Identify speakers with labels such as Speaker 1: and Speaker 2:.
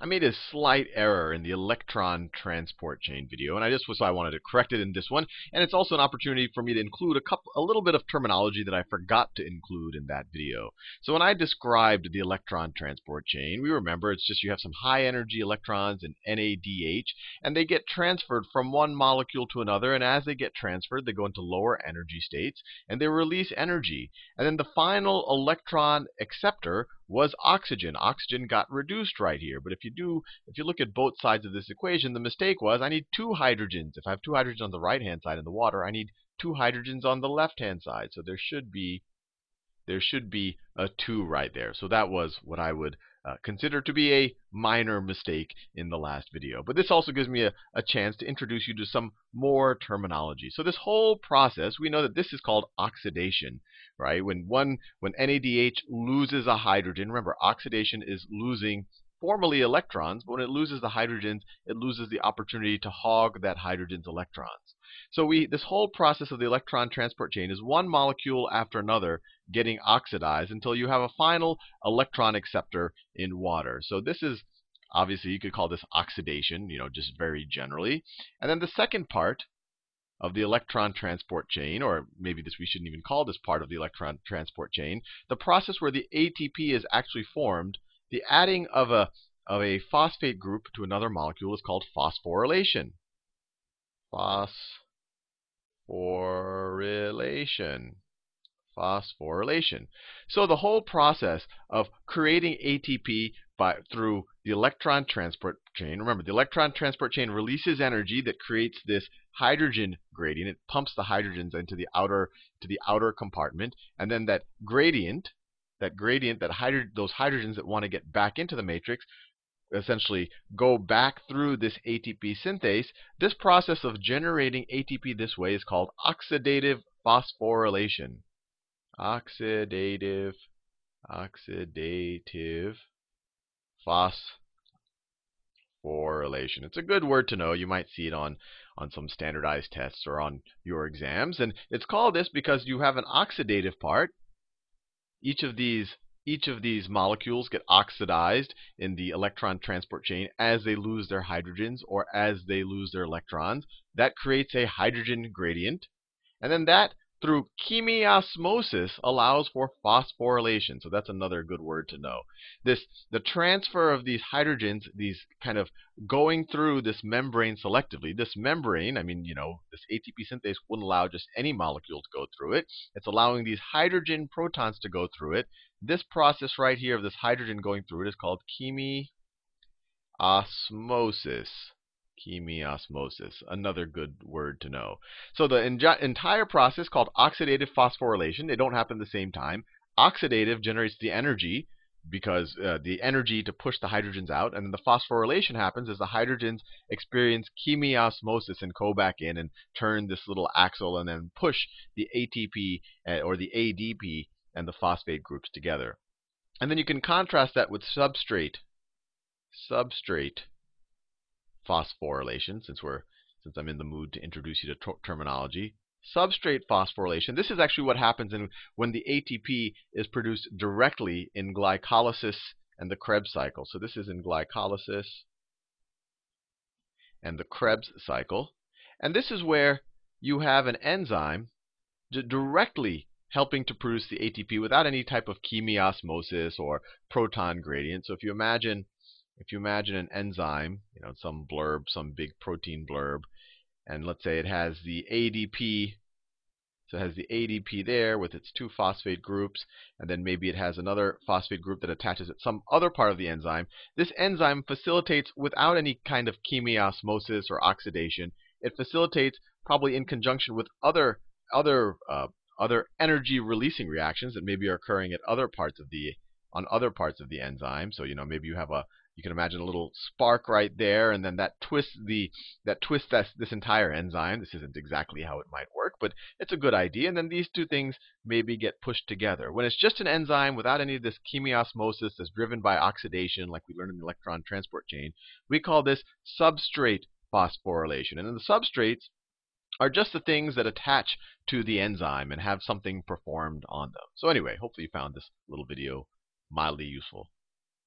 Speaker 1: I made a slight error in the electron transport chain video, and I just was I wanted to correct it in this one. And it's also an opportunity for me to include a couple, a little bit of terminology that I forgot to include in that video. So when I described the electron transport chain, we remember it's just you have some high energy electrons in NADH, and they get transferred from one molecule to another. And as they get transferred, they go into lower energy states, and they release energy. And then the final electron acceptor was oxygen. Oxygen got reduced right here. But if you do, if you look at both sides of this equation, the mistake was I need two hydrogens. If I have two hydrogens on the right-hand side in the water, I need two hydrogens on the left-hand side. So there should be there should be a 2 right there. So that was what I would uh, consider to be a minor mistake in the last video. But this also gives me a, a chance to introduce you to some more terminology. So this whole process, we know that this is called oxidation, right? When one when NADH loses a hydrogen, remember oxidation is losing formally electrons, but when it loses the hydrogens, it loses the opportunity to hog that hydrogen's electrons. So we this whole process of the electron transport chain is one molecule after another getting oxidized until you have a final electron acceptor in water. So this is obviously you could call this oxidation, you know, just very generally. And then the second part of the electron transport chain, or maybe this we shouldn't even call this part of the electron transport chain, the process where the ATP is actually formed, the adding of a of a phosphate group to another molecule is called phosphorylation. Phosphorylation phosphorylation. So the whole process of creating ATP by, through the electron transport chain, remember the electron transport chain releases energy that creates this hydrogen gradient. It pumps the hydrogens into the outer to the outer compartment, and then that gradient, that gradient, that hydro, those hydrogens that want to get back into the matrix, essentially go back through this ATP synthase. This process of generating ATP this way is called oxidative phosphorylation oxidative oxidative phosphorylation. It's a good word to know. You might see it on on some standardized tests or on your exams. And it's called this because you have an oxidative part. Each of these each of these molecules get oxidized in the electron transport chain as they lose their hydrogens or as they lose their electrons. That creates a hydrogen gradient. And then that through chemiosmosis allows for phosphorylation. So that's another good word to know. This the transfer of these hydrogens, these kind of going through this membrane selectively. This membrane, I mean, you know, this ATP synthase wouldn't allow just any molecule to go through it. It's allowing these hydrogen protons to go through it. This process right here of this hydrogen going through it is called chemiosmosis chemiosmosis, another good word to know. So the entire process called oxidative phosphorylation, they don't happen at the same time. Oxidative generates the energy because uh, the energy to push the hydrogens out, and then the phosphorylation happens as the hydrogens experience chemiosmosis and go back in and turn this little axle and then push the ATP uh, or the ADP and the phosphate groups together. And then you can contrast that with substrate substrate phosphorylation, since we're since I'm in the mood to introduce you to terminology. Substrate phosphorylation. This is actually what happens in, when the ATP is produced directly in glycolysis and the Krebs cycle. So this is in glycolysis and the Krebs cycle. And this is where you have an enzyme directly helping to produce the ATP without any type of chemiosmosis or proton gradient. So if you imagine if you imagine an enzyme, you know, some blurb, some big protein blurb, and let's say it has the ADP, so it has the ADP there with its two phosphate groups, and then maybe it has another phosphate group that attaches at some other part of the enzyme. This enzyme facilitates without any kind of chemiosmosis or oxidation. It facilitates probably in conjunction with other other uh, other energy releasing reactions that maybe are occurring at other parts of the on other parts of the enzyme. So you know maybe you have a you can imagine a little spark right there, and then that twists the that twists this, this entire enzyme. This isn't exactly how it might work, but it's a good idea. And then these two things maybe get pushed together. When it's just an enzyme without any of this chemiosmosis that's driven by oxidation, like we learned in the electron transport chain, we call this substrate phosphorylation. And then the substrates are just the things that attach to the enzyme and have something performed on them. So anyway, hopefully you found this little video mildly useful.